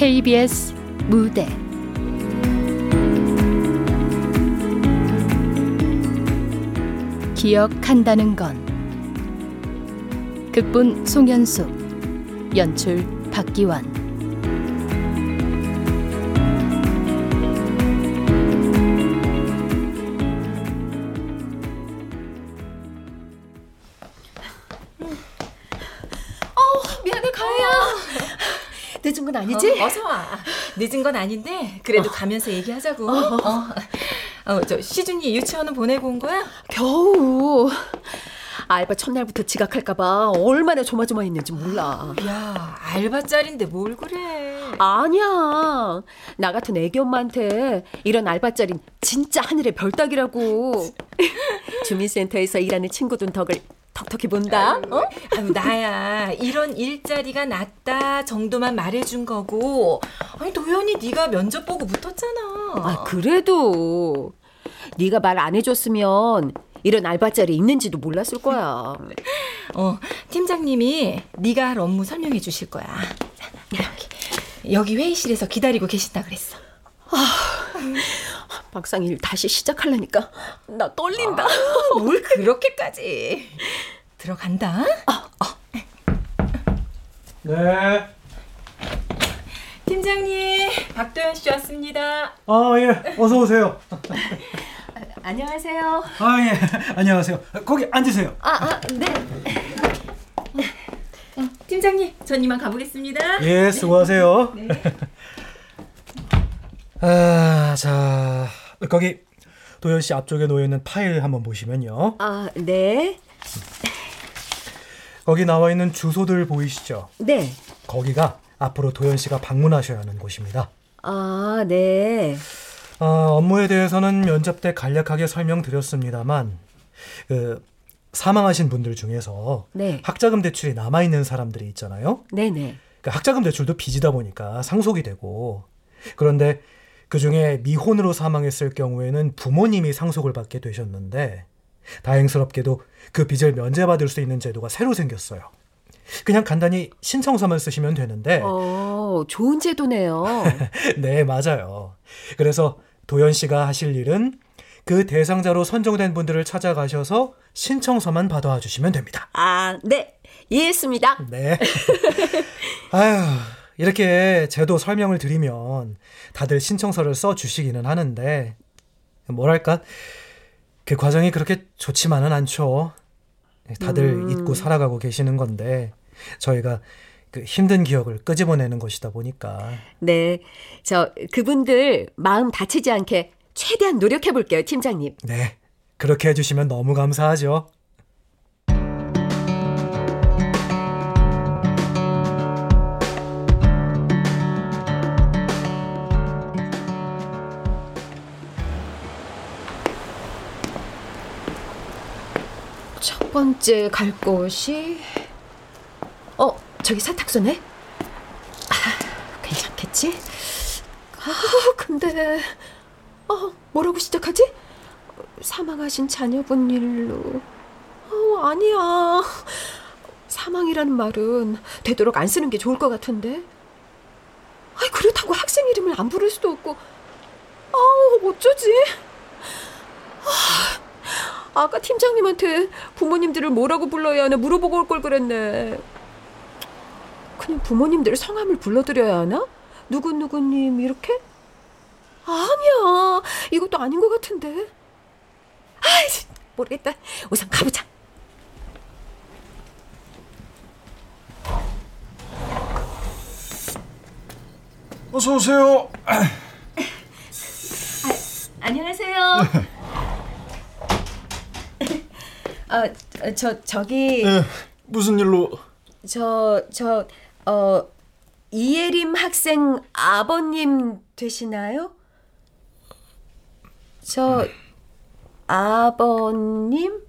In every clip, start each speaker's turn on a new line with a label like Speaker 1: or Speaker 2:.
Speaker 1: KBS 무대. 기억한다는 건 극본 송현숙 연출 박기환
Speaker 2: 아니지?
Speaker 3: 어, 서 와. 늦은 건 아닌데 그래도 어. 가면서 얘기하자고. 어, 어. 어, 저 시준이 유치원은 보내고 온 거야?
Speaker 2: 겨우. 알바 첫날부터 지각할까봐 얼마나 조마조마했는지 몰라.
Speaker 3: 야, 알바 짤인데 뭘 그래?
Speaker 2: 아니야. 나 같은 애기 엄마한테 이런 알바 짤인 진짜 하늘의 별 따기라고. 주민센터에서 일하는 친구들 덕을 톡톡히 본다. 어?
Speaker 3: 아유, 나야 이런 일자리가 낫다 정도만 말해준 거고. 아니 도현이 네가 면접 보고 붙었잖아.
Speaker 2: 아 그래도 네가 말 안 해줬으면 이런 알바자리 있는지도 몰랐을 거야.
Speaker 3: 어 팀장님이 네가 할 업무 설명해 주실 거야. 여기 여기 회의실에서 기다리고 계신다 그랬어. 아,
Speaker 2: 막상 일 다시 시작하려니까 나 떨린다.
Speaker 3: 아, 뭘 그렇게까지. 들어간다. 어, 어.
Speaker 4: 네.
Speaker 3: 팀장님, 박도현 씨 왔습니다.
Speaker 4: 아, 예. 어서 오세요.
Speaker 2: 안녕하세요.
Speaker 4: 아, 예. 안녕하세요. 거기 앉으세요.
Speaker 2: 아, 아 네.
Speaker 3: 어, 팀장님, 전 이만 가보겠습니다.
Speaker 4: 예, 수고하세요. 네. 아, 자, 거기 도현 씨 앞쪽에 놓여 있는 파일 한번 보시면요.
Speaker 2: 아, 네.
Speaker 4: 거기 나와 있는 주소들 보이시죠?
Speaker 2: 네.
Speaker 4: 거기가 앞으로 도현 씨가 방문하셔야 하는 곳입니다.
Speaker 2: 아, 네.
Speaker 4: 어, 업무에 대해서는 면접 때 간략하게 설명드렸습니다만 그 사망하신 분들 중에서 네. 학자금 대출이 남아 있는 사람들이 있잖아요.
Speaker 2: 네 네.
Speaker 4: 그 학자금 대출도 빚이다 보니까 상속이 되고 그런데 그 중에 미혼으로 사망했을 경우에는 부모님이 상속을 받게 되셨는데 다행스럽게도 그 빚을 면제받을 수 있는 제도가 새로 생겼어요. 그냥 간단히 신청서만 쓰시면 되는데.
Speaker 2: 어, 좋은 제도네요.
Speaker 4: 네, 맞아요. 그래서 도연 씨가 하실 일은 그 대상자로 선정된 분들을 찾아가셔서 신청서만 받아와 주시면 됩니다.
Speaker 2: 아, 네. 이해했습니다.
Speaker 4: 네. 아휴, 이렇게 제도 설명을 드리면 다들 신청서를 써 주시기는 하는데 뭐랄까 그 과정이 그렇게 좋지만은 않죠. 다들 음. 잊고 살아가고 계시는 건데 저희가 그 힘든 기억을 끄집어내는 것이다 보니까.
Speaker 2: 네. 저 그분들 마음 다치지 않게 최대한 노력해 볼게요, 팀장님.
Speaker 4: 네. 그렇게 해 주시면 너무 감사하죠.
Speaker 2: 첫 번째 갈 곳이 어 저기 세탁소네. 아, 괜찮겠지? 아 근데 아 뭐라고 시작하지? 사망하신 자녀분 일로. 어 아니야. 사망이라는 말은 되도록 안 쓰는 게 좋을 것 같은데. 아 그렇다고 학생 이름을 안 부를 수도 없고. 아우 어쩌지? 아, 아까 팀장님한테 부모님들을 뭐라고 불러야 하나 물어보고 올 걸 그랬네. 그냥 부모님들 성함을 불러드려야 하나? 누구누구님 이렇게? 아니야. 이것도 아닌 것 같은데. 아이, 모르겠다. 우선 가보자.
Speaker 5: 어서 오세요. 아,
Speaker 2: 안녕하세요. 아, 저 저기
Speaker 5: 네, 무슨 일로?
Speaker 2: 저 저 어 이예림 학생 아버님 되시나요? 저 아버님?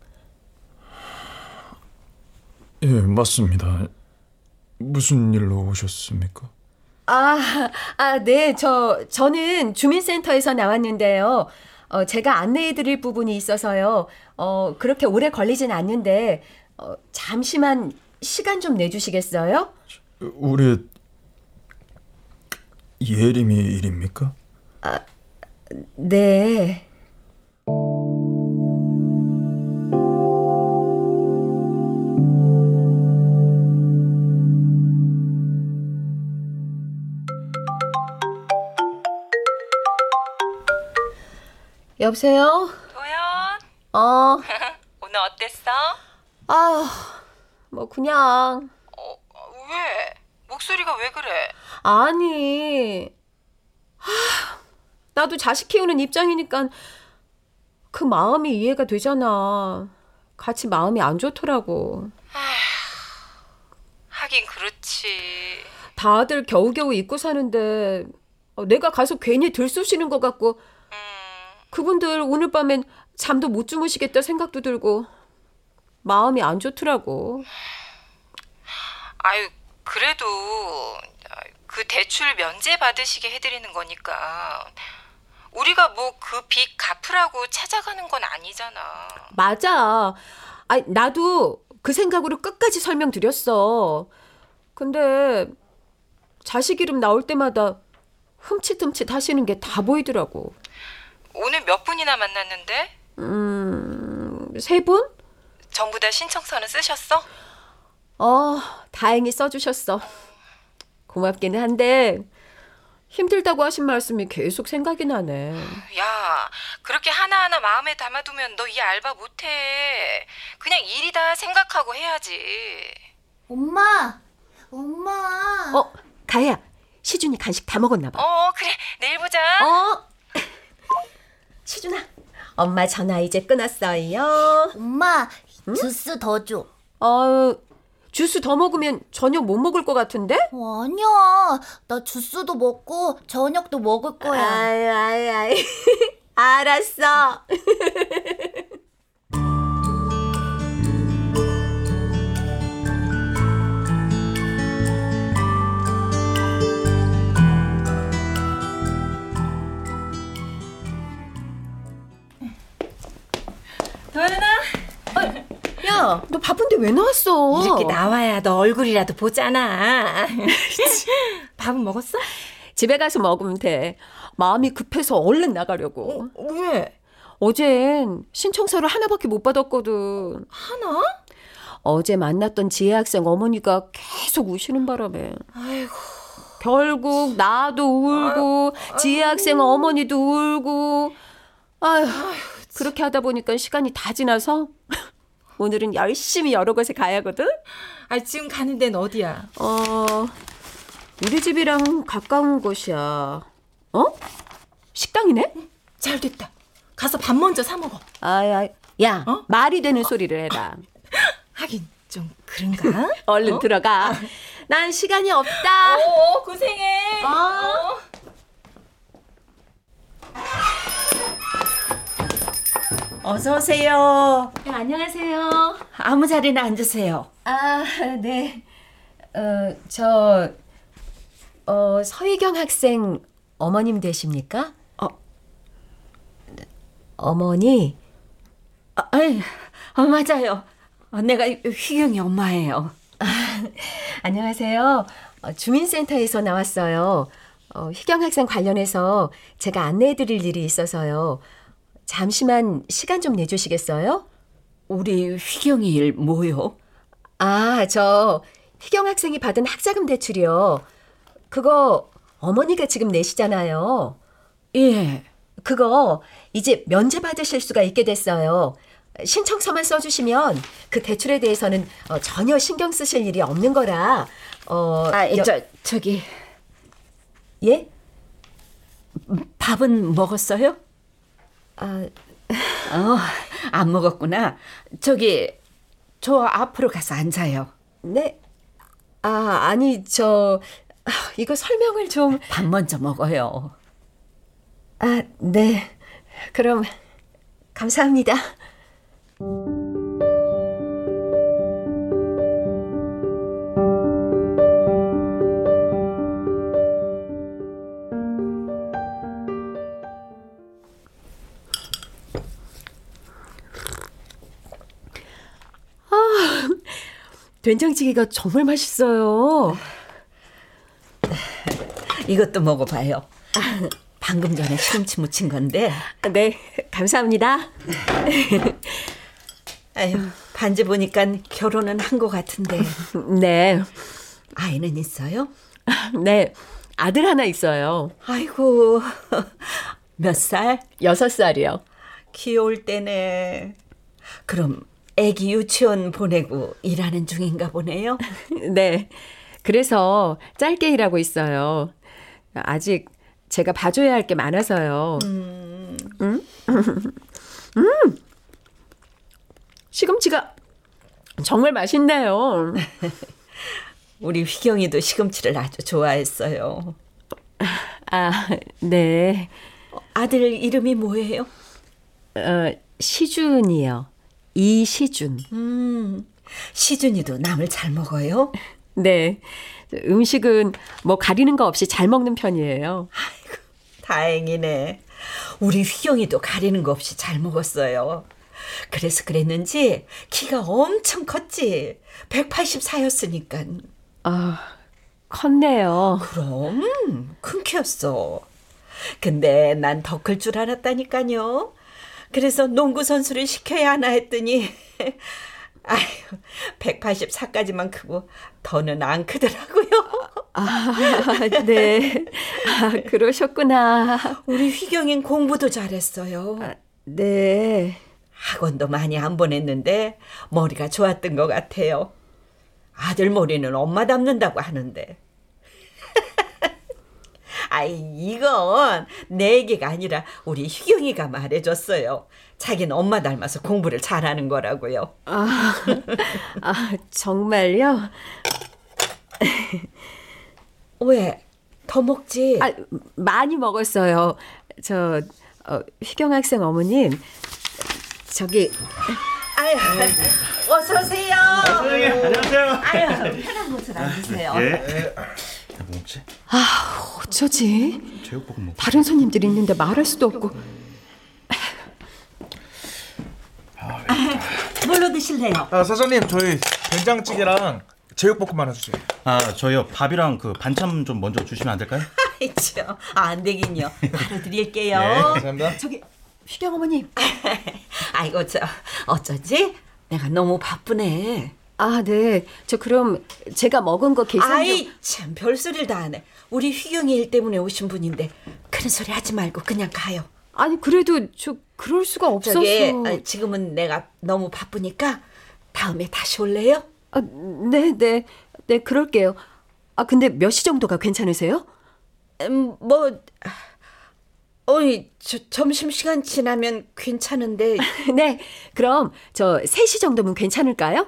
Speaker 5: 예, 맞습니다. 무슨 일로 오셨습니까?
Speaker 2: 아, 아, 네. 저 저는 주민센터에서 나왔는데요. 어, 제가 안내해 드릴 부분이 있어서요. 어, 그렇게 오래 걸리진 않는데, 어, 잠시만 시간 좀 내주시겠어요?
Speaker 5: 우리 예림이 일입니까?
Speaker 2: 네. 여보세요?
Speaker 3: 도연,
Speaker 2: 어,
Speaker 3: 오늘 어땠어?
Speaker 2: 아, 뭐 그냥
Speaker 3: 어, 왜? 목소리가 왜 그래?
Speaker 2: 아니. 하, 나도 자식 키우는 입장이니까 그 마음이 이해가 되잖아. 같이 마음이 안 좋더라고.
Speaker 3: 하긴 그렇지.
Speaker 2: 다들 겨우겨우 입고 사는데 어, 내가 가서 괜히 들쑤시는 것 같고
Speaker 3: 음,
Speaker 2: 그분들 오늘 밤엔 잠도 못 주무시겠다 생각도 들고 마음이 안 좋더라고.
Speaker 3: 아유, 그래도 그 대출 면제 받으시게 해드리는 거니까 우리가 뭐 그 빚 갚으라고 찾아가는 건 아니잖아.
Speaker 2: 맞아. 아, 나도 그 생각으로 끝까지 설명드렸어. 근데 자식 이름 나올 때마다 흠칫흠칫 하시는 게 다 보이더라고.
Speaker 3: 오늘 몇 분이나 만났는데
Speaker 2: 음, 세 분?
Speaker 3: 전부 다 신청서는 쓰셨어?
Speaker 2: 어, 다행히 써주셨어. 고맙기는 한데 힘들다고 하신 말씀이 계속 생각이 나네.
Speaker 3: 야, 그렇게 하나하나 마음에 담아두면 너 이 알바 못해. 그냥 일이다 생각하고 해야지.
Speaker 6: 엄마, 엄마.
Speaker 2: 어, 가야, 시준이 간식 다 먹었나 봐.
Speaker 3: 어, 그래. 내일 보자.
Speaker 2: 어? 시준아, 엄마 전화 이제 끊었어요.
Speaker 6: 엄마, 주스 더 줘.
Speaker 2: 어, 주스 더 먹으면 저녁 못 먹을 것 같은데?
Speaker 6: 어, 아니야. 나 주스도 먹고 저녁도 먹을 거야.
Speaker 2: 아이, 아이, 아이. 알았어.
Speaker 3: 도연아,
Speaker 2: 야, 너 바쁜데 왜 나왔어?
Speaker 3: 이렇게 나와야 너 얼굴이라도 보잖아. 밥은 먹었어?
Speaker 2: 집에 가서 먹으면 돼. 마음이 급해서 얼른 나가려고.
Speaker 3: 왜?
Speaker 2: 어젠 신청서를 하나밖에 못 받았거든.
Speaker 3: 하나?
Speaker 2: 어제 만났던 지혜 학생 어머니가 계속 우시는 바람에.
Speaker 3: 아이고.
Speaker 2: 결국 나도 울고 지혜 학생 어머니도 울고. 아휴, 그렇게 하다 보니까 시간이 다 지나서 오늘은 열심히 여러 곳에 가야 하거든.
Speaker 3: 아, 지금 가는 데는 어디야?
Speaker 2: 어, 우리 집이랑 가까운 곳이야. 어? 식당이네?
Speaker 3: 잘 됐다. 가서 밥 먼저 사 먹어.
Speaker 2: 아야, 야,
Speaker 3: 어?
Speaker 2: 말이 되는 소리를 해라.
Speaker 3: 하긴 좀 그런가?
Speaker 2: 얼른 들어가. 난 시간이 없다.
Speaker 3: 어, 고생해.
Speaker 2: 어.
Speaker 7: 어서 오세요.
Speaker 2: 네, 안녕하세요.
Speaker 7: 아무 자리나 앉으세요.
Speaker 2: 아, 네. 어, 저, 어, 서희경 학생 어머님 되십니까?
Speaker 7: 어.
Speaker 2: 어머니?
Speaker 7: 아, 아이, 어, 맞아요. 어, 내가 휘경이 엄마예요.
Speaker 2: 안녕하세요. 어, 주민센터에서 나왔어요. 어, 희경 학생 관련해서 제가 안내해 드릴 일이 있어서요. 잠시만 시간 좀 내주시겠어요?
Speaker 7: 우리 휘경이 일 뭐요?
Speaker 2: 아, 저 희경 학생이 받은 학자금 대출이요. 그거 어머니가 지금 내시잖아요.
Speaker 7: 예.
Speaker 2: 그거 이제 면제 받으실 수가 있게 됐어요. 신청서만 써주시면 그 대출에 대해서는 어, 전혀 신경 쓰실 일이 없는 거라. 어,
Speaker 7: 아,
Speaker 2: 여-
Speaker 7: 저 저기
Speaker 2: 예?
Speaker 7: 밥은 먹었어요?
Speaker 2: 아,
Speaker 7: 어, 안 먹었구나. 저기 저 앞으로 가서 앉아요.
Speaker 2: 네. 아, 아니 저 아, 이거 설명을 좀.
Speaker 7: 밥 먼저 먹어요.
Speaker 2: 아, 네. 그럼 감사합니다. 된장찌개가 정말 맛있어요.
Speaker 7: 이것도 먹어봐요. 방금 전에 시금치 무친 건데.
Speaker 2: 네, 감사합니다.
Speaker 7: 아유, 반지 보니까 결혼은 한 것 같은데.
Speaker 2: 네,
Speaker 7: 아이는 있어요?
Speaker 2: 네. 아들 하나 있어요.
Speaker 7: 아이고, 몇 살?
Speaker 2: 여섯 살이요.
Speaker 7: 귀여울 때네. 그럼 애기 유치원 보내고 일하는 중인가 보네요.
Speaker 2: 네. 그래서 짧게 일하고 있어요. 아직 제가 봐줘야 할 게 많아서요. 음. 음. 시금치가 정말 맛있네요.
Speaker 7: 우리 휘경이도 시금치를 아주 좋아했어요.
Speaker 2: 아, 네.
Speaker 7: 아들 이름이 뭐예요?
Speaker 2: 어, 시준이요. 이시준.
Speaker 7: 음, 시준이도 남을 잘 먹어요.
Speaker 2: 네. 음식은 뭐 가리는 거 없이 잘 먹는 편이에요.
Speaker 7: 다행이네. 우리 휘경이도 가리는 거 없이 잘 먹었어요. 그래서 그랬는지 키가 엄청 컸지. 184였으니까.
Speaker 2: 아, 컸네요.
Speaker 7: 그럼 큰 키였어. 근데 난 더 클 줄 알았다니까요. 그래서 농구 선수를 시켜야 하나 했더니 아유 184까지만 크고 더는 안 크더라고요.
Speaker 2: 아, 네. 아, 그러셨구나.
Speaker 7: 우리 휘경인 공부도 잘했어요.
Speaker 2: 네.
Speaker 7: 학원도 많이 안 보냈는데 머리가 좋았던 것 같아요. 아들 머리는 엄마 닮는다고 하는데. 아이, 이건 내 얘기가 아니라 우리 희경이가 말해줬어요. 자기는 엄마 닮아서 공부를 잘하는 거라고요.
Speaker 2: 아, 아 정말요?
Speaker 7: 왜? 더 먹지?
Speaker 2: 아, 많이 먹었어요. 저, 어, 휘경 학생 어머님, 저기,
Speaker 7: 아유, 어서 오세요.
Speaker 8: 안녕하세요.
Speaker 7: 아유, 편한 곳으로 앉으세요.
Speaker 8: 예. 뭐 먹지?
Speaker 2: 어쩌지?
Speaker 8: 제육볶음 먹.
Speaker 2: 다른 손님들이 있는데 말할 수도 없고.
Speaker 7: 뭘로 드실래요?
Speaker 9: 아 사장님 저희 된장찌개랑 제육볶음 하나 주세요.
Speaker 8: 아 저희요 밥이랑 그 반찬 좀 먼저 주시면 안 될까요?
Speaker 7: 아이, 참. 아, 안 되긴요. 바로 드릴게요.
Speaker 9: 네, 감사합니다.
Speaker 2: 저기, 휘경 어머님.
Speaker 7: 아이고 저 어쩌지? 내가 너무 바쁘네.
Speaker 2: 아, 네. 저 그럼 제가 먹은 거 계산 좀.
Speaker 7: 아이 참 별소리를 다 하네. 우리 휘경이 일 때문에 오신 분인데 그런 소리 하지 말고 그냥 가요.
Speaker 2: 아니, 그래도 저 그럴 수가 없어서.
Speaker 7: 저기 아, 지금은 내가 너무 바쁘니까 다음에 다시 올래요?
Speaker 2: 아, 네, 네. 네, 그럴게요. 아, 근데 몇 시 정도가 괜찮으세요?
Speaker 7: 음, 뭐 어이 저, 점심 시간 지나면 괜찮은데
Speaker 2: 네. 그럼 저 3시 정도면 괜찮을까요?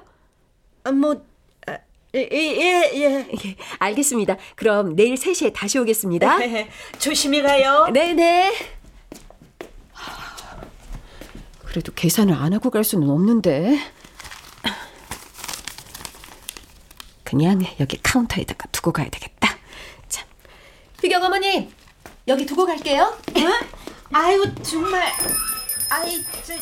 Speaker 7: 아, 뭐 아, 예, 예, 예.
Speaker 2: 예, 알겠습니다. 그럼 내일 3시에 다시 오겠습니다.
Speaker 7: 조심히 가요.
Speaker 2: 네, 네. 그래도 계산을 안 하고 갈 수는 없는데. 그냥 여기 카운터에다가 두고 가야 되겠다. 자, 휘경 어머님 여기 두고 갈게요.
Speaker 3: 아유 정말 아이 저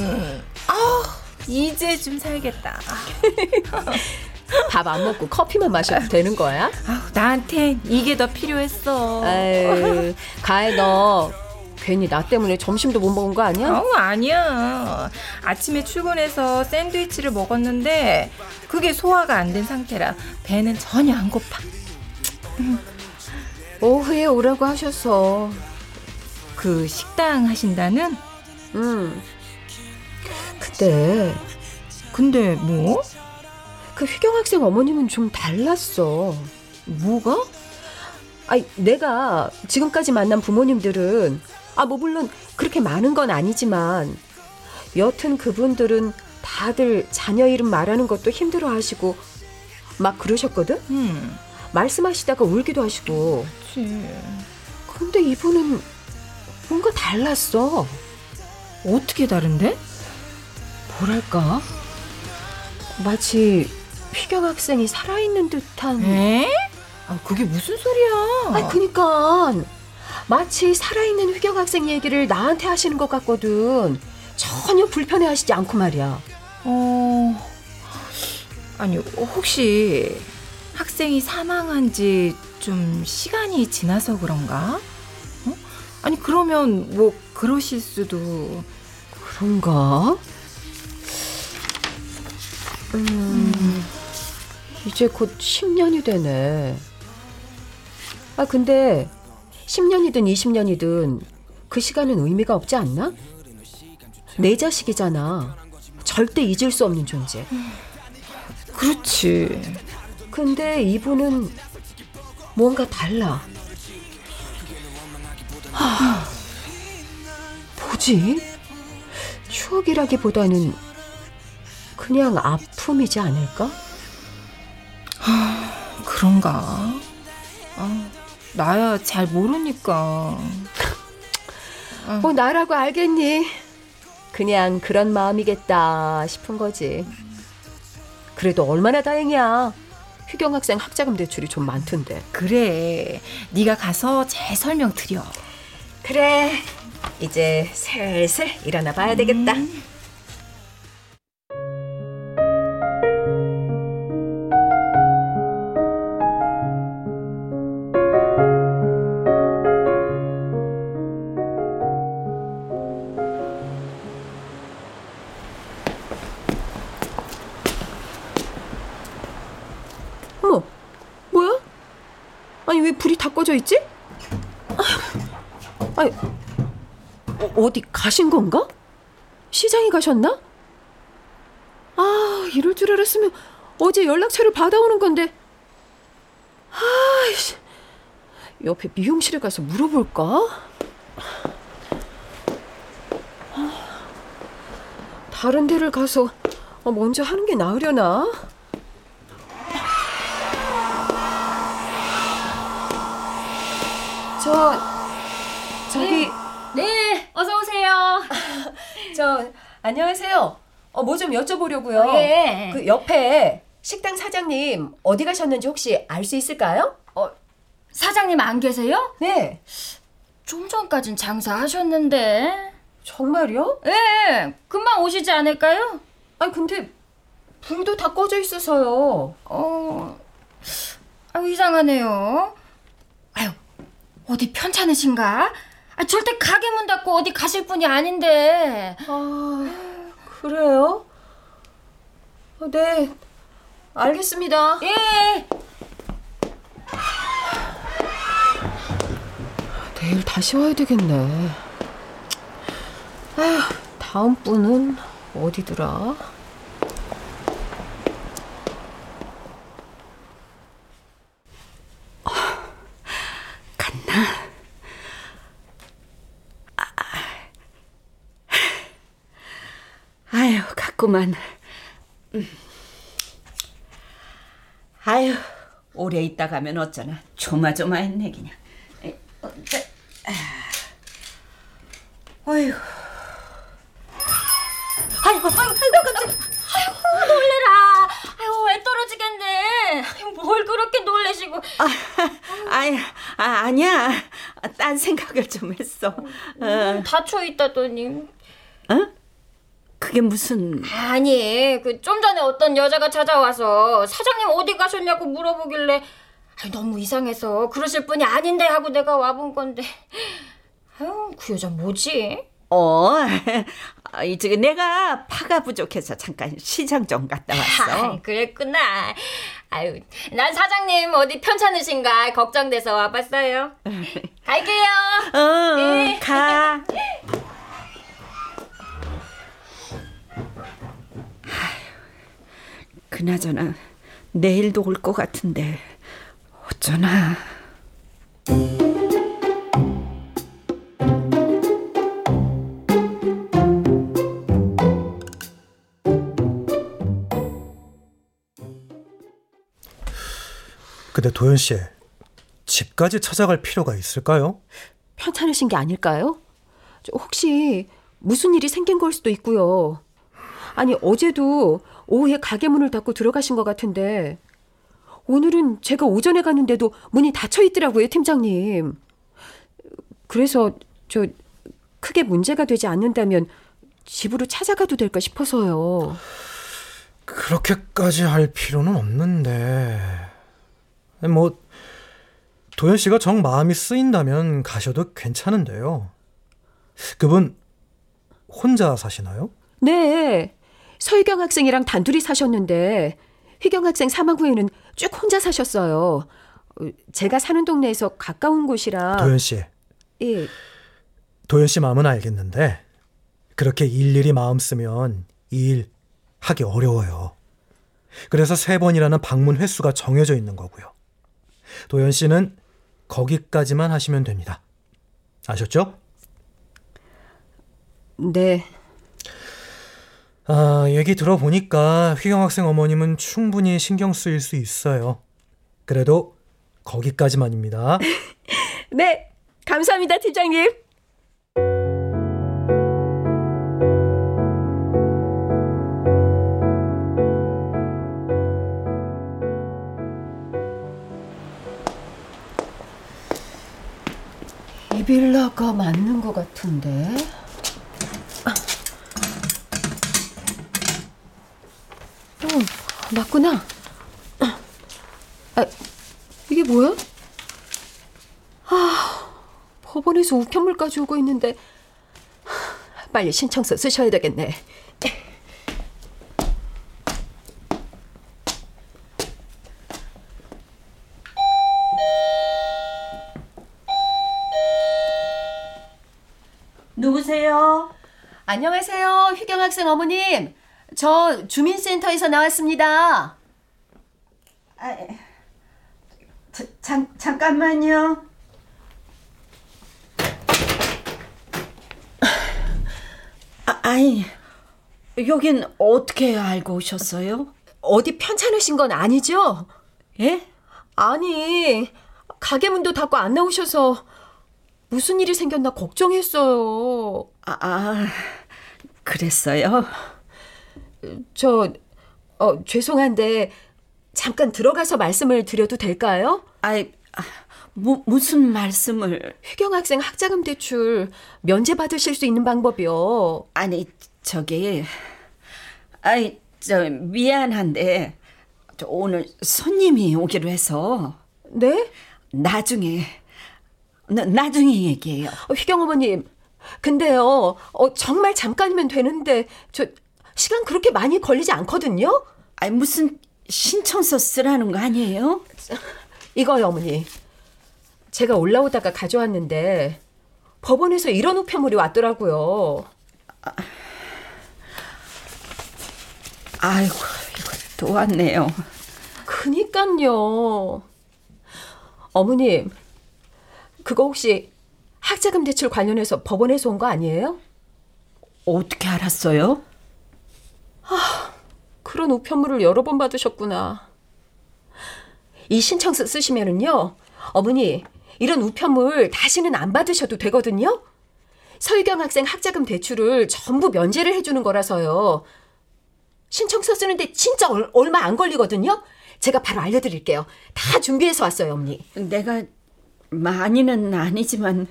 Speaker 3: 전. 아, 이제 좀 살겠다.
Speaker 2: 밥 안 먹고 커피만 마셔도 되는 거야?
Speaker 3: 아, 나한텐 이게 더 필요했어.
Speaker 2: 아유, 가해 너 괜히 나 때문에 점심도 못 먹은 거 아니야?
Speaker 3: 어, 아니야. 아침에 출근해서 샌드위치를 먹었는데 그게 소화가 안 된 상태라 배는 전혀 안 고파.
Speaker 2: 오후에 오라고 하셔서.
Speaker 3: 그 식당 하신다는?
Speaker 2: 음. 그때
Speaker 3: 근데 뭐?
Speaker 2: 그 휘경 학생 어머님은 좀 달랐어.
Speaker 3: 뭐가?
Speaker 2: 아니, 내가 지금까지 만난 부모님들은, 아, 뭐, 물론 그렇게 많은 건 아니지만, 여튼 그분들은 다들 자녀 이름 말하는 것도 힘들어 하시고, 막 그러셨거든?
Speaker 3: 음,
Speaker 2: 말씀하시다가 울기도 하시고,
Speaker 3: 그치.
Speaker 2: 근데 이분은 뭔가 달랐어.
Speaker 3: 어떻게 다른데?
Speaker 2: 뭐랄까? 마치 휘경 학생이 살아있는 듯한.
Speaker 3: 에? 아, 그게 무슨 소리야?
Speaker 2: 아, 그니까 마치 살아있는 휘경 학생 얘기를 나한테 하시는 것 같거든. 전혀 불편해 하시지 않고 말이야.
Speaker 3: 어, 아니, 혹시 학생이 사망한 지 좀 시간이 지나서 그런가? 어? 아니, 그러면 뭐, 그러실 수도.
Speaker 2: 그런가? 음, 이제 곧 10년이 되네. 아, 근데 10년이든 20년이든 그 시간은 의미가 없지 않나? 내 자식이잖아. 절대 잊을 수 없는 존재.
Speaker 3: 그렇지.
Speaker 2: 근데 이분은 뭔가 달라. 하, 뭐지? 추억이라기보다는 그냥 아픔이지 않을까?
Speaker 3: 그런가? 아, 나야 잘 모르니까.
Speaker 2: 뭐 나라고 알겠니? 그냥 그런 마음이겠다 싶은 거지. 그래도 얼마나 다행이야. 휘경 학생 학자금 대출이 좀 많던데.
Speaker 3: 그래. 네가 가서 잘 설명 드려.
Speaker 2: 그래. 이제 슬슬 일어나 봐야 되겠다. 꺼져 있지? 아니, 어, 어디 가신 건가? 시장에 가셨나? 아, 이럴 줄 알았으면 어제 연락처를 받아오는 건데. 아이씨, 옆에 미용실에 가서 물어볼까? 다른 데를 가서 어, 먼저 하는 게 나으려나? 저 저기
Speaker 10: 네, 어서 오세요.
Speaker 2: 저 안녕하세요. 어, 뭐 좀 여쭤보려고요.
Speaker 10: 어, 예.
Speaker 2: 그 옆에 식당 사장님 어디 가셨는지 혹시 알 수 있을까요?
Speaker 10: 어, 사장님 안 계세요?
Speaker 2: 네.
Speaker 10: 좀 전까진 장사하셨는데.
Speaker 2: 정말요?
Speaker 10: 예, 금방 오시지 않을까요?
Speaker 2: 아니 근데 불도 다 꺼져 있어서요.
Speaker 10: 어, 아유, 이상하네요. 아유, 어디 편찮으신가? 아, 절대 가게 문 닫고 어디 가실 분이 아닌데.
Speaker 2: 아, 그래요? 어, 네. 알겠습니다.
Speaker 10: 예.
Speaker 2: 내일 다시 와야 되겠네. 아휴, 다음 분은 어디더라?
Speaker 7: 아유, 갔구만. 음. 아유, 오래 있다 가면 어쩌나 조마조마했네 그냥. 에, 어, 저, 아. 어휴.
Speaker 10: 아이고, 아이고, 아이고, 깜짝 아이고, 놀래라. 떨어지겠네. 뭘 그렇게 놀래시고.
Speaker 7: 아, 아이, 아, 아니야. 딴 생각을 좀 했어. 어,
Speaker 10: 다쳐 있다더니.
Speaker 7: 어? 그게 무슨
Speaker 10: 아니, 그 좀 전에 어떤 여자가 찾아와서 사장님 어디 가셨냐고 물어보길래 아이, 너무 이상해서 그러실 분이 아닌데 하고 내가 와본 건데. 아유, 그 여자 뭐지?
Speaker 7: 어, 아, 이제 내가 파가 부족해서 잠깐 시장 좀 갔다 왔어.
Speaker 10: 아, 그랬구나. 아유, 난 사장님 어디 편찮으신가 걱정돼서 와봤어요. 갈게요.
Speaker 7: 어,
Speaker 10: 예.
Speaker 7: 가. 그나저나 내일도 올 것 같은데 어쩌나.
Speaker 4: 근데 도현 씨, 집까지 찾아갈 필요가 있을까요?
Speaker 2: 편찮으신 게 아닐까요? 저 혹시 무슨 일이 생긴 걸 수도 있고요. 아니, 어제도 오후에 가게 문을 닫고 들어가신 것 같은데, 오늘은 제가 오전에 갔는데도 문이 닫혀 있더라고요, 팀장님. 그래서 저 크게 문제가 되지 않는다면 집으로 찾아가도 될까 싶어서요.
Speaker 4: 그렇게까지 할 필요는 없는데. 뭐, 도현 씨가 정 마음이 쓰인다면 가셔도 괜찮은데요. 그분, 혼자 사시나요?
Speaker 2: 네. 서희경 학생이랑 단둘이 사셨는데 휘경 학생 사망 후에는 쭉 혼자 사셨어요. 어, 제가 사는 동네에서 가까운 곳이라
Speaker 4: 도현 씨,
Speaker 2: 예.
Speaker 4: 도현 씨 마음은 알겠는데, 그렇게 일일이 마음 쓰면 이 일 하기 어려워요. 그래서 세 번이라는 방문 횟수가 정해져 있는 거고요. 도현 씨는 거기까지만 하시면 됩니다. 아셨죠?
Speaker 2: 네.
Speaker 4: 아, 얘기 들어보니까 휘경 학생 어머님은 충분히 신경 쓰일 수 있어요. 그래도 거기까지만입니다.
Speaker 2: 네. 감사합니다, 팀장님. 이 빌라가 맞는 것 같은데. 어, 맞구나. 아, 이게 뭐야? 아, 법원에서 우편물까지 오고 있는데 빨리 신청서 쓰셔야 되겠네. 안녕하세요, 휘경 학생 어머님. 저 주민센터에서 나왔습니다.
Speaker 7: 아, 자, 잠, 잠깐만요. 아, 아니, 여긴 어떻게 알고 오셨어요?
Speaker 2: 어디 편찮으신 건 아니죠?
Speaker 7: 예?
Speaker 2: 아니, 가게 문도 닫고 안 나오셔서 무슨 일이 생겼나 걱정했어요.
Speaker 7: 아, 아 그랬어요?
Speaker 2: 저, 어, 죄송한데, 잠깐 들어가서 말씀을 드려도 될까요?
Speaker 7: 아이, 아, 무, 무슨 말씀을.
Speaker 2: 휘경 학생 학자금 대출 면제 받으실 수 있는 방법이요.
Speaker 7: 아니, 저기, 아이, 저, 미안한데, 저 오늘 손님이 오기로 해서.
Speaker 2: 네?
Speaker 7: 나중에, 나, 나중에 얘기해요.
Speaker 2: 어, 휘경 어머님, 근데요, 어, 정말 잠깐이면 되는데, 저, 시간 그렇게 많이 걸리지 않거든요?
Speaker 7: 아니, 무슨 신청서 쓰라는 거 아니에요?
Speaker 2: 이거요, 어머니. 제가 올라오다가 가져왔는데, 법원에서 이런 우편물이 왔더라고요.
Speaker 7: 아이고, 이거 또 왔네요.
Speaker 2: 그니까요. 어머님, 그거 혹시 학자금 대출 관련해서 법원에서 온 거 아니에요?
Speaker 7: 어떻게 알았어요?
Speaker 2: 그런 우편물을 여러 번 받으셨구나. 이 신청서 쓰시면은요, 어머니, 이런 우편물 다시는 안 받으셔도 되거든요? 설경 학생 학자금 대출을 전부 면제를 해주는 거라서요. 신청서 쓰는데 진짜 얼, 얼마 안 걸리거든요? 제가 바로 알려드릴게요. 다 준비해서 왔어요, 어머니.
Speaker 7: 내가 많이는 아니지만,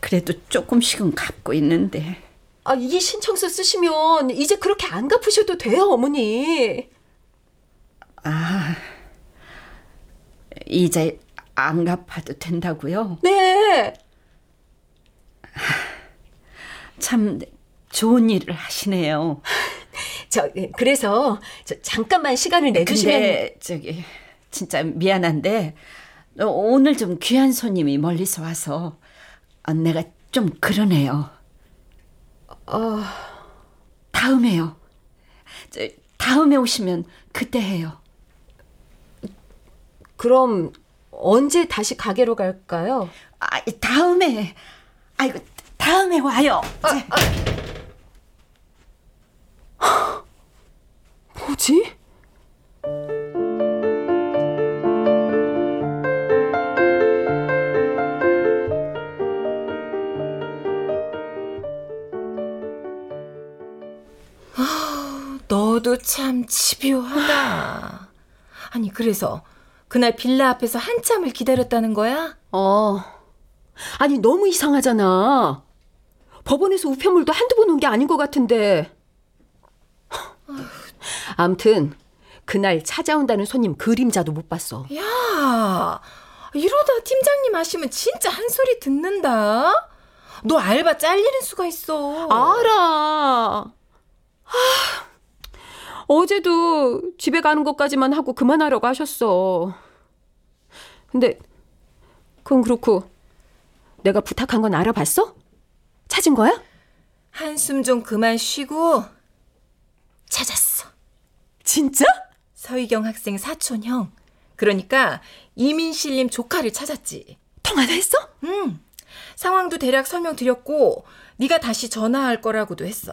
Speaker 7: 그래도 조금씩은 갖고 있는데.
Speaker 2: 아, 이 신청서 쓰시면 이제 그렇게 안 갚으셔도 돼요, 어머니.
Speaker 7: 아, 이제 안 갚아도 된다고요?
Speaker 2: 네.
Speaker 7: 참 좋은 일을 하시네요.
Speaker 2: 저 그래서 저 잠깐만 시간을 내주시면
Speaker 7: 근데 저기 진짜 미안한데 오늘 좀 귀한 손님이 멀리서 와서 아, 내가 좀 그러네요.
Speaker 2: 어,
Speaker 7: 다음에요. 저, 다음에 오시면 그때 해요.
Speaker 2: 그럼 언제 다시 가게로 갈까요?
Speaker 7: 아, 다음에 아이고 다음에 와요. 자.
Speaker 2: 뭐지?
Speaker 3: 너도 참 집요하다. 아니, 그래서 그날 빌라 앞에서 한참을 기다렸다는 거야?
Speaker 2: 어. 아니, 너무 이상하잖아. 법원에서 우편물도 한두 번 온 게 아닌 것 같은데. 암튼, 그날 찾아온다는 손님 그림자도 못 봤어.
Speaker 3: 야, 이러다 팀장님 하시면 진짜 한 소리 듣는다. 너 알바 잘리는 수가 있어.
Speaker 2: 알아. 아, 어제도 집에 가는 것까지만 하고 그만하려고 하셨어. 근데, 그건 그렇고, 내가 부탁한 건 알아봤어? 찾은 거야?
Speaker 3: 한숨 좀 그만 쉬고 찾았어.
Speaker 2: 진짜?
Speaker 3: 서희경 학생 사촌 형. 그러니까 이민실님 조카를 찾았지.
Speaker 2: 통화도 했어?
Speaker 3: 응. 상황도 대략 설명드렸고 네가 다시 전화할 거라고도 했어.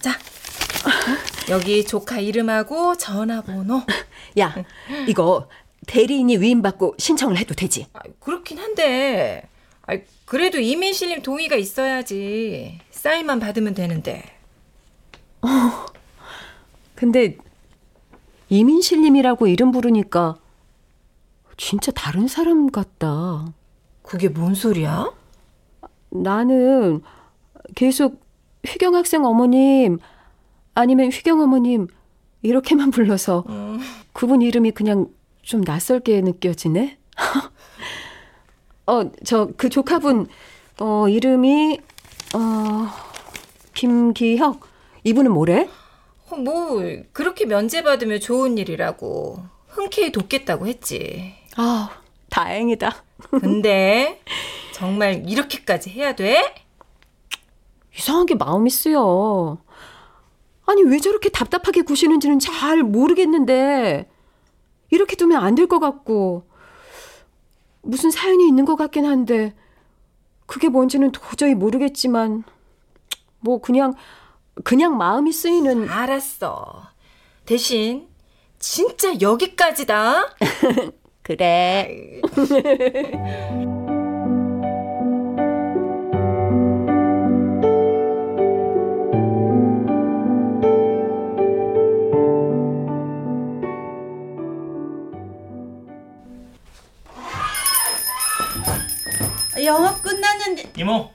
Speaker 3: 자, 여기 조카 이름하고 전화번호.
Speaker 2: 야, 이거 대리인이 위임받고 신청을 해도 되지?
Speaker 3: 아, 그렇긴 한데, 아, 그래도 이민실님 동의가 있어야지. 사인만 받으면 되는데.
Speaker 2: 근데 이민실님이라고 이름 부르니까 진짜 다른 사람 같다.
Speaker 3: 그게 뭔 소리야?
Speaker 2: 나는 계속 휘경 학생 어머님 아니면 휘경 어머님 이렇게만 불러서 그분 이름이 그냥 좀 낯설게 느껴지네. 어, 저 그 조카분 어 이름이 어 김기혁 이분은 뭐래?
Speaker 3: 어, 뭐 그렇게 면제받으면 좋은 일이라고 흔쾌히 돕겠다고 했지.
Speaker 2: 아, 다행이다.
Speaker 3: 근데 정말 이렇게까지 해야 돼?
Speaker 2: 이상하게 마음이 쓰여. 아니, 왜 저렇게 답답하게 구시는지는 잘 모르겠는데, 이렇게 두면 안 될 것 같고, 무슨 사연이 있는 것 같긴 한데, 그게 뭔지는 도저히 모르겠지만, 뭐, 그냥, 그냥 마음이 쓰이는.
Speaker 3: 알았어. 대신, 진짜 여기까지다.
Speaker 2: 그래.
Speaker 7: 영업 끝났는데
Speaker 9: 이모.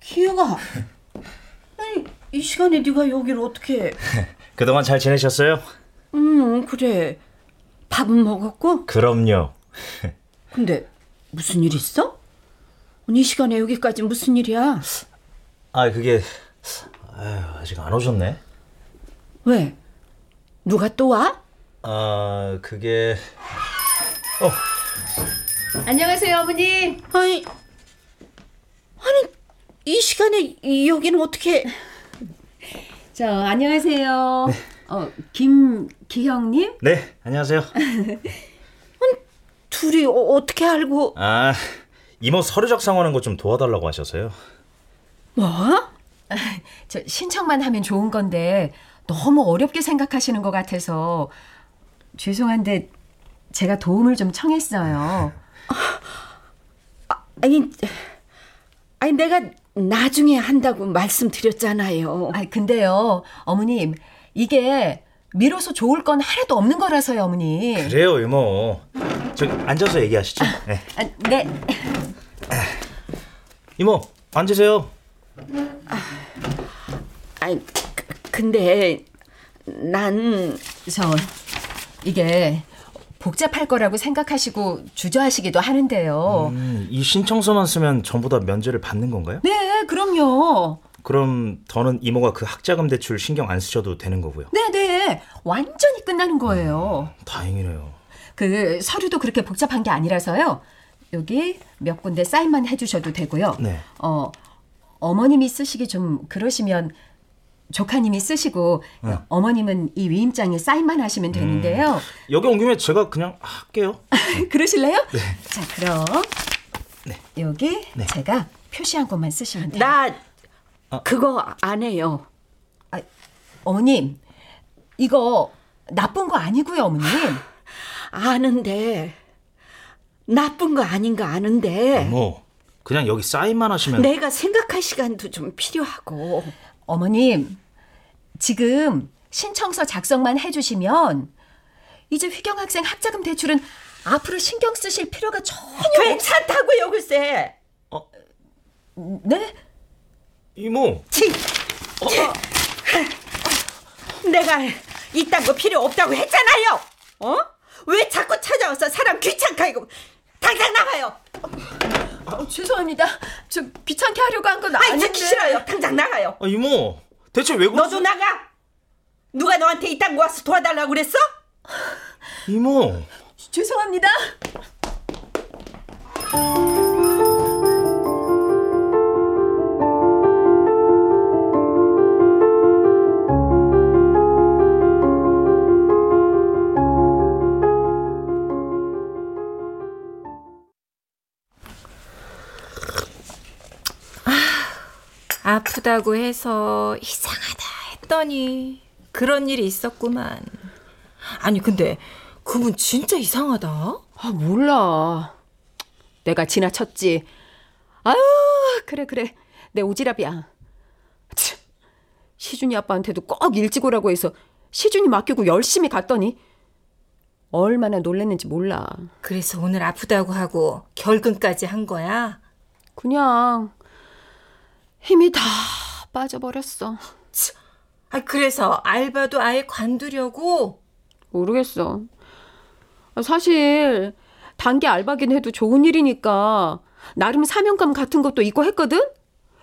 Speaker 7: 기우가 아니 이 시간에 네가 여기를 어떻게
Speaker 9: 그동안 잘 지내셨어요?
Speaker 7: 음 그래 밥은 먹었고
Speaker 9: 그럼요.
Speaker 7: 근데 무슨 일 있어? 이 시간에 여기까지 무슨 일이야?
Speaker 9: 아 그게 아유, 아직 안 오셨네.
Speaker 7: 왜? 누가 또 와?
Speaker 9: 아 그게
Speaker 2: 안녕하세요, 어머님.
Speaker 7: 아니 이 시간에 이- 여기는 어떻게
Speaker 2: 저, 안녕하세요. 어, 김기형님?
Speaker 9: 네 안녕하세요.
Speaker 7: 둘이 어, 어떻게 알고
Speaker 9: 아 이모 서류 작성하는 거 좀 도와달라고 하셔서요.
Speaker 7: 뭐?
Speaker 2: 저 신청만 하면 좋은 건데 너무 어렵게 생각하시는 것 같아서 죄송한데 제가 도움을 좀 청했어요.
Speaker 7: 아니 아니 내가 나중에 한다고 말씀드렸잖아요.
Speaker 2: 아 근데요, 어머님 이게 미뤄서 좋을 건 하나도 없는 거라서요, 어머니.
Speaker 9: 그래요 이모. 저기 앉아서 얘기하시죠. 네.
Speaker 2: 아, 네.
Speaker 9: 이모 앉으세요.
Speaker 7: 아니 그- 근데 난
Speaker 2: 저 이게 복잡할 거라고 생각하시고 주저하시기도 하는데요.
Speaker 9: 음, 이 신청서만 쓰면 전부 다 면제를 받는 건가요?
Speaker 2: 네, 그럼요.
Speaker 9: 그럼 더는 이모가 그 학자금 대출 신경 안 쓰셔도 되는 거고요.
Speaker 2: 네, 네. 완전히 끝나는 거예요.
Speaker 9: 다행이네요.
Speaker 2: 그 서류도 그렇게 복잡한 게 아니라서요. 여기 몇 군데 사인만 해주셔도 되고요.
Speaker 9: 네.
Speaker 2: 어 어머님이 쓰시기 좀 그러시면 조카님이 쓰시고
Speaker 9: 네.
Speaker 2: 어머님은 이 위임장에 사인만 하시면 되는데요.
Speaker 9: 여기 온 김에 제가 그냥 할게요.
Speaker 2: 그러실래요?
Speaker 9: 네.
Speaker 2: 자, 그럼 여기 제가 표시한 것만 쓰시면 돼요.
Speaker 7: 나 그거 안 해요.
Speaker 2: 아, 어머님, 이거 나쁜 거 아니고요, 어머님.
Speaker 7: 아는데 나쁜 거 아닌 거 아는데
Speaker 9: 뭐 그냥 여기 사인만 하시면
Speaker 7: 내가 생각할 시간도 좀 필요하고
Speaker 2: 어머님, 지금 신청서 작성만 해주시면 이제 휘경 학생 학자금 대출은 앞으로 신경 쓰실 필요가 전혀
Speaker 7: 괜찮다고요, 글쎄.
Speaker 2: 네?
Speaker 9: 이모.
Speaker 7: 치. 내가 이딴 거 필요 없다고 했잖아요. 어? 왜 자꾸 찾아와서 사람 귀찮게 하고 당장 나가요.
Speaker 2: 어, 죄송합니다. 저 귀찮게 하려고 한 건
Speaker 7: 아이
Speaker 2: 아닌데.
Speaker 7: 듣기 싫어요. 당장 나가요.
Speaker 9: 아, 이모. 대체 왜 그러?
Speaker 7: 너도 나가. 누가 너한테 이딴 거 와서 도와달라고 그랬어?
Speaker 9: 이모.
Speaker 2: 죄송합니다.
Speaker 3: 아프다고 해서 이상하다 했더니 그런 일이 있었구만. 아니 근데 그분 진짜 이상하다.
Speaker 2: 아, 몰라. 내가 지나쳤지. 아유, 그래, 그래. 내 오지랖이야. 참, 시준이 아빠한테도 꼭 일찍 오라고 해서 시준이 맡기고 열심히 갔더니 얼마나 놀랬는지 몰라.
Speaker 3: 그래서 오늘 아프다고 하고 결근까지 한 거야.
Speaker 2: 그냥 힘이 다 빠져버렸어.
Speaker 3: 아 그래서 알바도 아예 관두려고.
Speaker 2: 모르겠어. 아, 사실 단기 알바긴 해도 좋은 일이니까 나름 사명감 같은 것도 있고 했거든.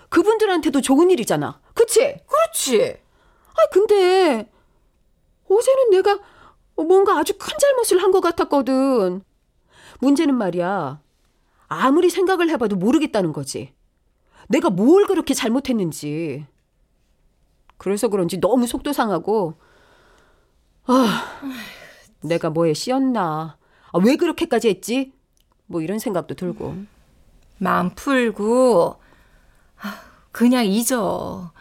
Speaker 2: 그분들한테도 좋은 일이잖아. 그치?
Speaker 3: 그렇지.
Speaker 2: 아 근데 어제는 내가 뭔가 아주 큰 잘못을 한 것 같았거든. 문제는 말이야. 아무리 생각을 해봐도 모르겠다는 거지. 내가 뭘 그렇게 잘못했는지. 그래서 그런지 너무 속도 상하고, 아, 내가 뭐에 씌었나. 아, 왜 그렇게까지 했지? 뭐 이런 생각도 들고.
Speaker 3: 마음 풀고 아, 그냥 잊어.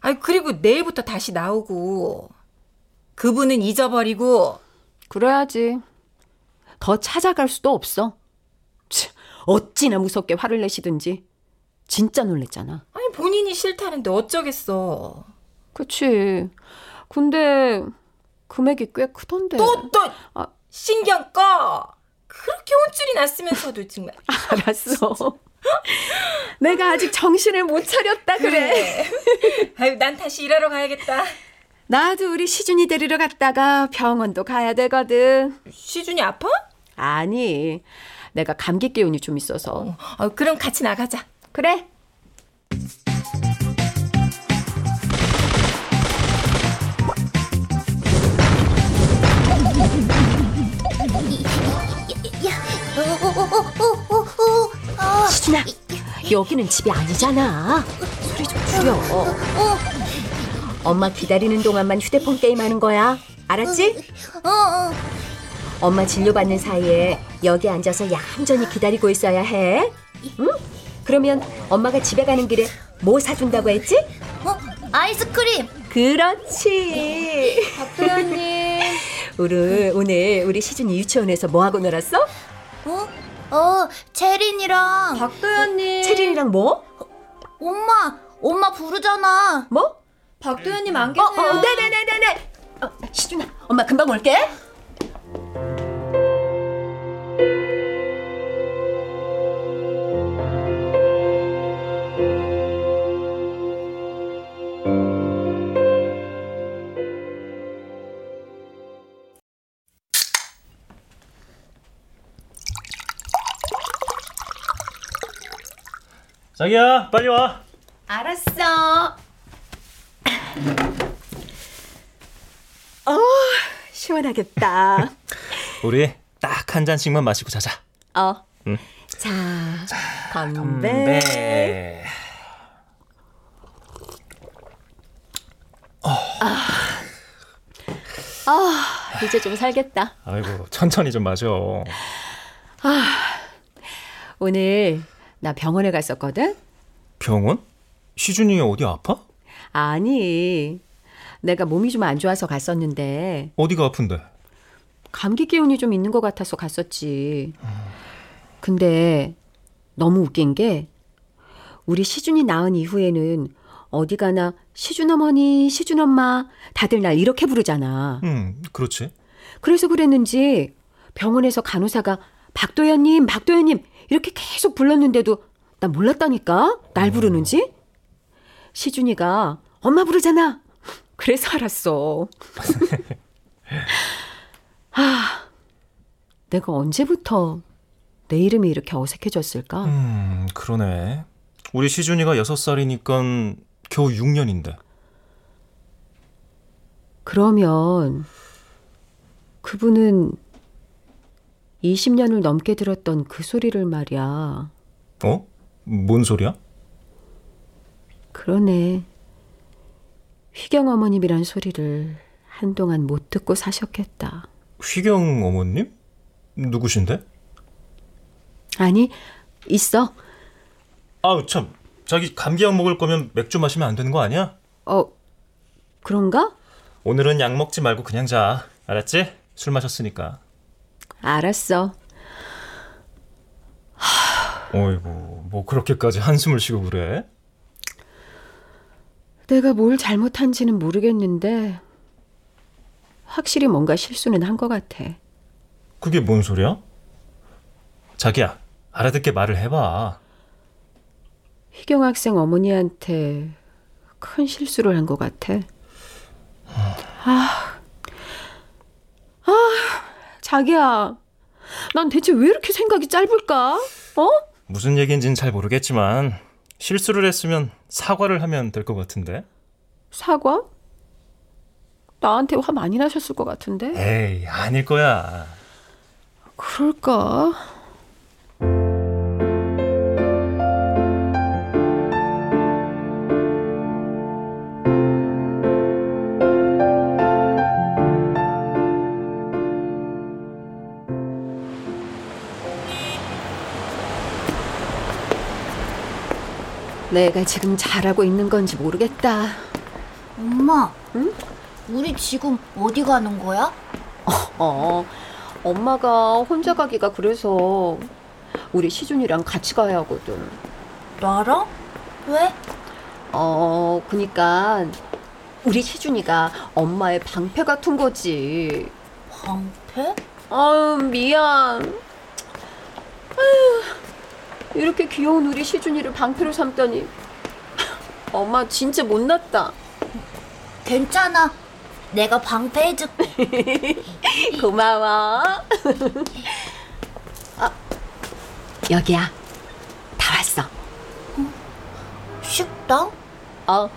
Speaker 3: 아 그리고 내일부터 다시 나오고 그분은 잊어버리고
Speaker 2: 그래야지. 더 찾아갈 수도 없어. 치, 어찌나 무섭게 화를 내시든지. 진짜 놀랬잖아.
Speaker 3: 아니 본인이 싫다는데 어쩌겠어.
Speaker 2: 그치. 근데 금액이 꽤 크던데.
Speaker 3: 또 또
Speaker 2: 아.
Speaker 3: 신경 꺼. 그렇게 혼쭐이 났으면서도 정말.
Speaker 2: 알았어. 내가 아직 정신을 못 차렸다 그래.
Speaker 3: 아유 난 다시 일하러 가야겠다.
Speaker 2: 나도 우리 시준이 데리러 갔다가 병원도 가야 되거든.
Speaker 3: 시준이 아파?
Speaker 2: 아니, 내가 감기 기운이 좀 있어서.
Speaker 3: 어, 그럼 같이 나가자.
Speaker 2: 그래. 시준아, 여기는 집이 아니잖아. 소리 좀 줄여. 엄마 기다리는 동안만 휴대폰 게임하는 거야. 알았지? 엄마 진료 받는 사이에 여기 앉아서 얌전히 기다리고 있어야 해. 응? 그러면 엄마가 집에 가는 길에 뭐 사준다고 했지?
Speaker 6: 어? 아이스크림.
Speaker 2: 그렇지.
Speaker 6: 박도연님.
Speaker 2: 우리 오늘 우리 시준이 유치원에서 뭐 하고 놀았어?
Speaker 6: 어? 어, 체린이랑.
Speaker 10: 박도연님.
Speaker 2: 체린이랑 뭐?
Speaker 6: 엄마, 엄마 부르잖아.
Speaker 2: 뭐?
Speaker 10: 박도연님 안
Speaker 2: 어,
Speaker 10: 계세요?
Speaker 2: 어, 네네네네네. 어, 시준아, 엄마 금방 올게.
Speaker 8: 자기야, 빨리 와.
Speaker 2: 알았어. 어, 시원하겠다.
Speaker 9: 우리 딱 한 잔씩만 마시고 자자.
Speaker 2: 어.
Speaker 9: 응.
Speaker 2: 자, 건배.
Speaker 9: 네.
Speaker 2: 아, 이제 좀 살겠다.
Speaker 9: 아이고 천천히 좀 마셔.
Speaker 2: 아, 오늘 나 병원에 갔었거든?
Speaker 9: 병원? 시준이 어디 아파?
Speaker 2: 아니, 내가 몸이 좀 안 좋아서 갔었는데,
Speaker 9: 어디가 아픈데?
Speaker 2: 감기 기운이 좀 있는 것 같아서 갔었지. 근데 너무 웃긴 게, 우리 시준이 낳은 이후에는 어디 가나 시준 어머니, 시준 엄마 다들 날 이렇게 부르잖아.
Speaker 9: 음, 그렇지.
Speaker 2: 그래서 그랬는지 병원에서 간호사가 박도현님, 박도현님 이렇게 계속 불렀는데도 나 몰랐다니까 날 부르는지. 시준이가 엄마 부르잖아. 그래서 알았어. 아, 내가 언제부터 내 이름이 이렇게 어색해졌을까?
Speaker 9: 음, 그러네. 우리 시준이가 6살이니까 겨우 6년인데.
Speaker 2: 그러면 그분은 20년을 넘게 들었던 그 소리를 말이야.
Speaker 9: 어? 뭔 소리야?
Speaker 2: 그러네. 휘경 어머님이란 소리를 한동안 못 듣고 사셨겠다.
Speaker 9: 휘경 어머님? 누구신데?
Speaker 2: 아니, 있어.
Speaker 9: 아우 참. 자기 감기약 먹을 거면 맥주 마시면 안 되는 거 아니야?
Speaker 2: 어, 그런가?
Speaker 9: 오늘은 약 먹지 말고 그냥 자. 알았지? 술 마셨으니까.
Speaker 2: 알았어.
Speaker 9: 어이구, 뭐 그렇게까지 한숨을 쉬고 그래?
Speaker 2: 내가 뭘 잘못한지는 모르겠는데 확실히 뭔가 실수는 한 것 같아.
Speaker 9: 그게 뭔 소리야? 자기야, 알아듣게 말을 해봐.
Speaker 2: 희경 학생 어머니한테 큰 실수를 한 것 같아. 아, 아, 자기야, 난 대체 왜 이렇게 생각이 짧을까? 어?
Speaker 9: 무슨 얘기인지는 잘 모르겠지만 실수를 했으면 사과를 하면 될 것 같은데.
Speaker 2: 사과? 나한테 화 많이 나셨을 것 같은데.
Speaker 9: 에이, 아닐 거야.
Speaker 2: 그럴까? 내가 지금 잘하고 있는 건지 모르겠다.
Speaker 6: 엄마, 응? 우리 지금 어디 가는 거야?
Speaker 2: 어, 엄마가 혼자 가기가 그래서 우리 시준이랑 같이 가야 하거든.
Speaker 6: 나랑? 왜?
Speaker 2: 어, 그니까 우리 시준이가 엄마의 방패 같은 거지.
Speaker 6: 방패?
Speaker 2: 아유, 미안. 이렇게 귀여운 우리 시준이를 방패로 삼다니. 엄마 진짜 못났다.
Speaker 6: 괜찮아. 내가 방패 해줄게.
Speaker 2: 고마워. 아, 여기야. 다 왔어.
Speaker 6: 식당?
Speaker 2: 어.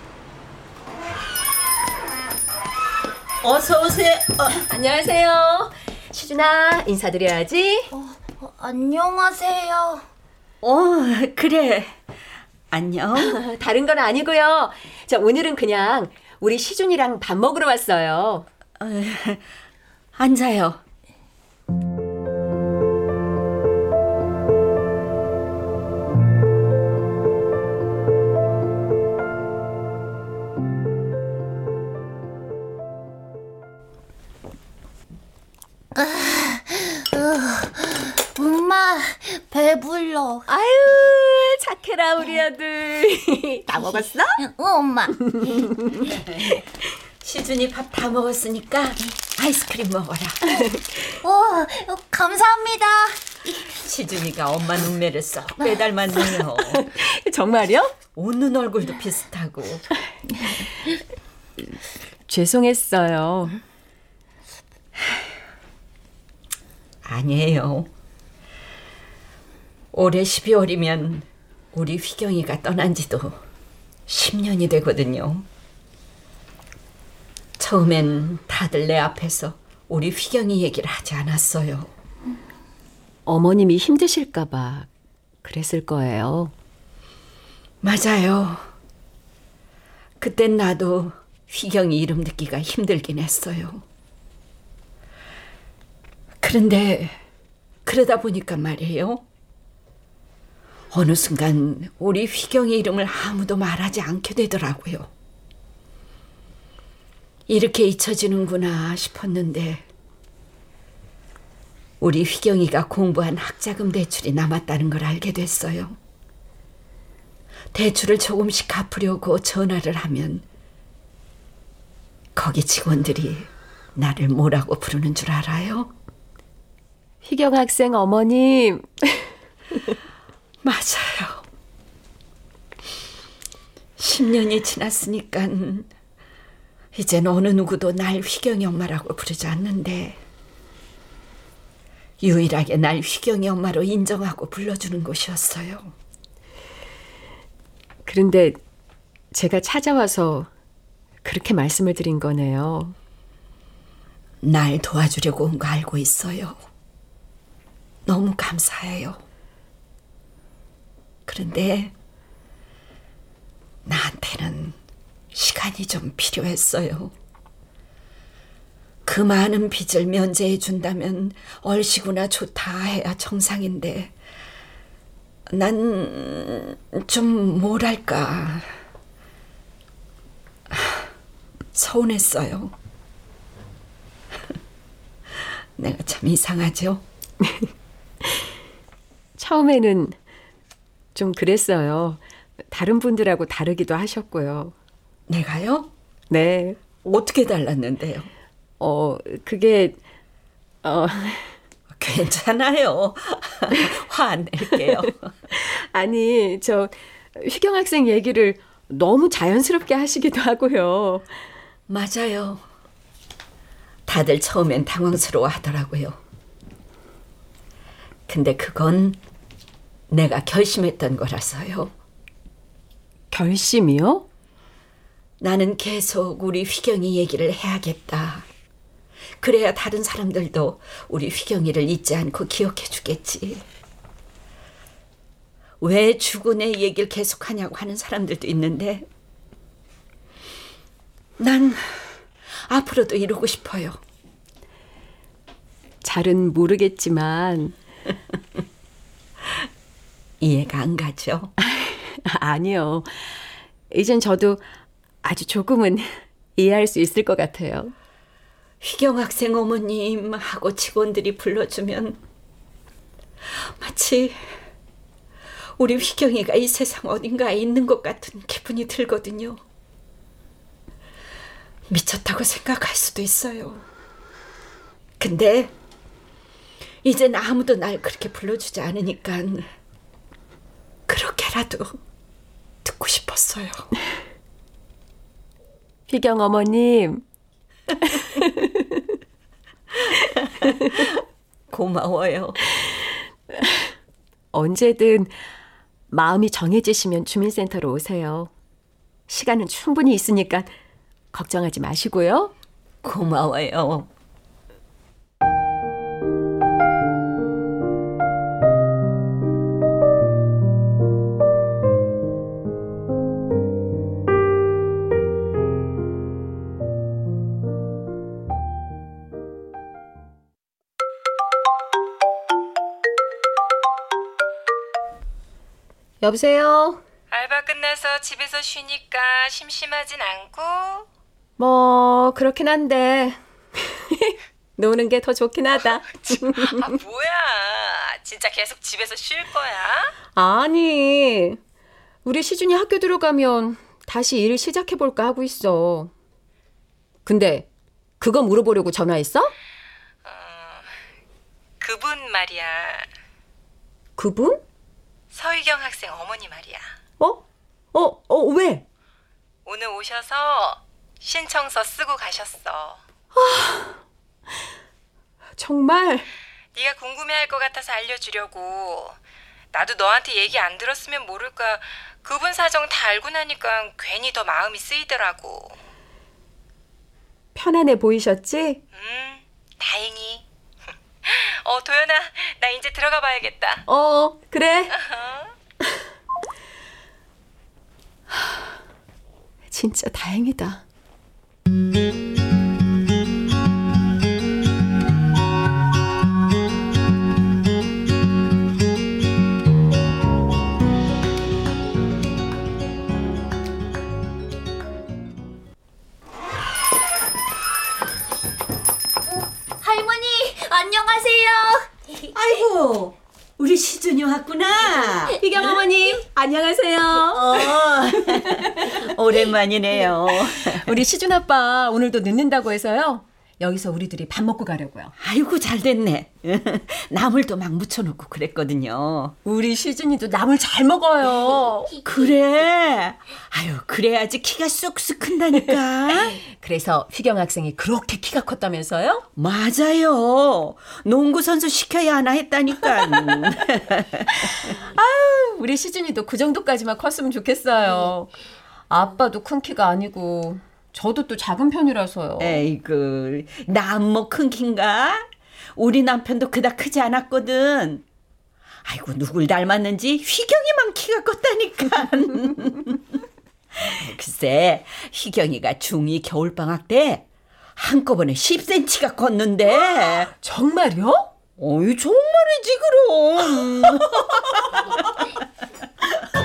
Speaker 7: 어서 오세요. 어,
Speaker 2: 안녕하세요. 시준아, 인사드려야지.
Speaker 6: 어, 어, 안녕하세요.
Speaker 7: 어, 그래. 안녕.
Speaker 2: 다른 건 아니고요. 자, 오늘은 그냥 우리 시준이랑 밥 먹으러 왔어요.
Speaker 7: 어, 앉아요.
Speaker 6: 엄마, 배불러.
Speaker 2: 아유, 착해라, 우리 아들. 다 먹었어?
Speaker 6: 응, 엄마.
Speaker 7: 시준이 밥 다 먹었으니까 아이스크림 먹어라.
Speaker 6: 어, 감사합니다.
Speaker 7: 시준이가 엄마 눈매를 쏙 빼닮았네요.
Speaker 2: 정말요?
Speaker 7: 웃는 얼굴도 비슷하고.
Speaker 2: 죄송했어요.
Speaker 7: 아니에요. 올해 12월이면 우리 휘경이가 떠난 지도 10년이 되거든요. 처음엔 다들 내 앞에서 우리 휘경이 얘기를 하지 않았어요.
Speaker 2: 어머님이 힘드실까봐 그랬을 거예요.
Speaker 7: 맞아요. 그땐 나도 휘경이 이름 듣기가 힘들긴 했어요. 그런데 그러다 보니까 말이에요. 어느 순간 우리 휘경의 이름을 아무도 말하지 않게 되더라고요. 이렇게 잊혀지는구나 싶었는데 우리 휘경이가 공부한 학자금 대출이 남았다는 걸 알게 됐어요. 대출을 조금씩 갚으려고 전화를 하면 거기 직원들이 나를 뭐라고 부르는 줄 알아요?
Speaker 2: 희경 학생 어머님.
Speaker 7: 맞아요. 10년이 지났으니까 이젠 어느 누구도 날 휘경이 엄마라고 부르지 않는데 유일하게 날 휘경이 엄마로 인정하고 불러주는 곳이었어요.
Speaker 2: 그런데 제가 찾아와서 그렇게 말씀을 드린 거네요.
Speaker 7: 날 도와주려고 온 거 알고 있어요. 너무 감사해요. 그런데 나한테는 시간이 좀 필요했어요. 그 많은 빚을 면제해 준다면 얼씨구나 좋다 해야 정상인데 난 좀 뭐랄까 서운했어요. 내가 참 이상하죠?
Speaker 2: 처음에는 좀 그랬어요. 다른 분들하고 다르기도 하셨고요.
Speaker 7: 내가요?
Speaker 2: 네.
Speaker 7: 어떻게 달랐는데요?
Speaker 2: 어, 그게, 어.
Speaker 7: 괜찮아요. 화 안 낼게요.
Speaker 2: 아니, 저, 휘경 학생 얘기를 너무 자연스럽게 하시기도 하고요.
Speaker 7: 맞아요. 다들 처음엔 당황스러워 하더라고요. 근데 그건 내가 결심했던 거라서요.
Speaker 2: 결심이요?
Speaker 7: 나는 계속 우리 휘경이 얘기를 해야겠다. 그래야 다른 사람들도 우리 휘경이를 잊지 않고 기억해 주겠지. 왜 죽은 애 얘기를 계속하냐고 하는 사람들도 있는데 난 앞으로도 이러고 싶어요.
Speaker 2: 잘은 모르겠지만
Speaker 7: 이해가 안 가죠?
Speaker 2: 아니요. 이젠 저도 아주 조금은 이해할 수 있을 것 같아요.
Speaker 7: 휘경 학생 어머님 하고 직원들이 불러주면 마치 우리 휘경이가 이 세상 어딘가에 있는 것 같은 기분이 들거든요. 미쳤다고 생각할 수도 있어요. 근데 이젠 아무도 날 그렇게 불러주지 않으니까 그렇게라도 듣고 싶었어요.
Speaker 2: 휘경 어머님.
Speaker 7: 고마워요.
Speaker 2: 언제든 마음이 정해지시면 주민센터로 오세요. 시간은 충분히 있으니까 걱정하지 마시고요.
Speaker 7: 고마워요.
Speaker 2: 여보세요?
Speaker 3: 알바 끝나서 집에서 쉬니까 심심하진 않고
Speaker 2: 뭐 그렇긴 한데 노는 게 더 좋긴 하다.
Speaker 3: 아 뭐야 진짜 계속 집에서 쉴 거야?
Speaker 2: 아니 우리 시준이 학교 들어가면 다시 일 시작해 볼까 하고 있어. 근데 그거 물어보려고 전화했어?
Speaker 3: 그분 말이야
Speaker 2: 그분?
Speaker 3: 서희경 학생 어머니 말이야
Speaker 2: 어? 어? 어 왜?
Speaker 3: 오늘 오셔서 신청서 쓰고 가셨어
Speaker 2: 정말
Speaker 3: 네가 궁금해할 것 같아서 알려주려고 나도 너한테 얘기 안 들었으면 모를까 그분 사정 다 알고 나니까 괜히 더 마음이 쓰이더라고
Speaker 2: 편안해 보이셨지?
Speaker 3: 음 다행히 어 도연아 나 이제 들어가 봐야겠다
Speaker 2: 어 그래. 진짜 다행이다.
Speaker 7: 오랜만이네요.
Speaker 2: 우리 시준 아빠 오늘도 늦는다고 해서요. 여기서 우리들이 밥 먹고 가려고요.
Speaker 7: 아이고 잘 됐네. 나물도 막 무쳐놓고 그랬거든요.
Speaker 2: 우리 시준이도 나물 잘 먹어요.
Speaker 7: 그래. 아유 그래야지 키가 쑥쑥 큰다니까.
Speaker 2: 그래서 휘경 학생이 그렇게 키가 컸다면서요?
Speaker 7: 맞아요. 농구 선수 시켜야 하나 했다니까.
Speaker 2: 아유, 우리 시준이도 그 정도까지만 컸으면 좋겠어요. 아빠도 큰 키가 아니고 저도 또 작은 편이라서요.
Speaker 7: 에이그 나뭐 큰 키인가? 우리 남편도 그닥 크지 않았거든. 아이고 누굴 닮았는지 휘경이만 키가 컸다니까. 글쎄 휘경이가 중2 겨울방학 때 한꺼번에 10cm가 컸는데
Speaker 2: 정말요?
Speaker 7: 어이 정말이지 그럼.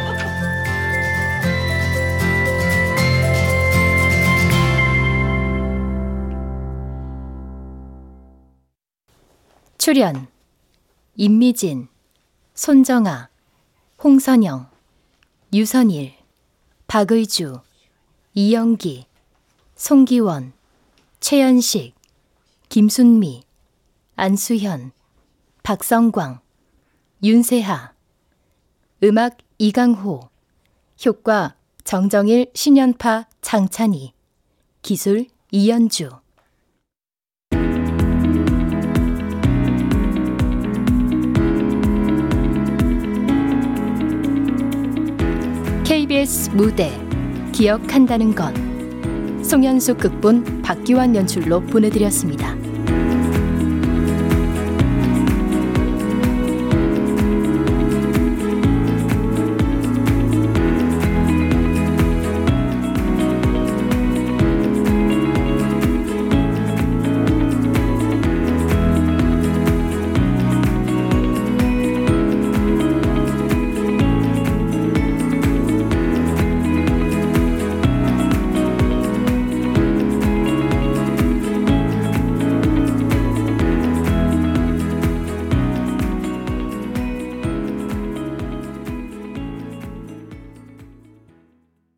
Speaker 1: 출연 임미진, 손정아, 홍선영, 유선일, 박의주, 이영기, 송기원, 최연식, 김순미, 안수현, 박성광, 윤세하, 음악 이강호, 효과 정정일, 신연파, 장찬희, 기술 이연주. KBS 무대 기억한다는 건 송현숙 극본 박기환 연출로 보내드렸습니다.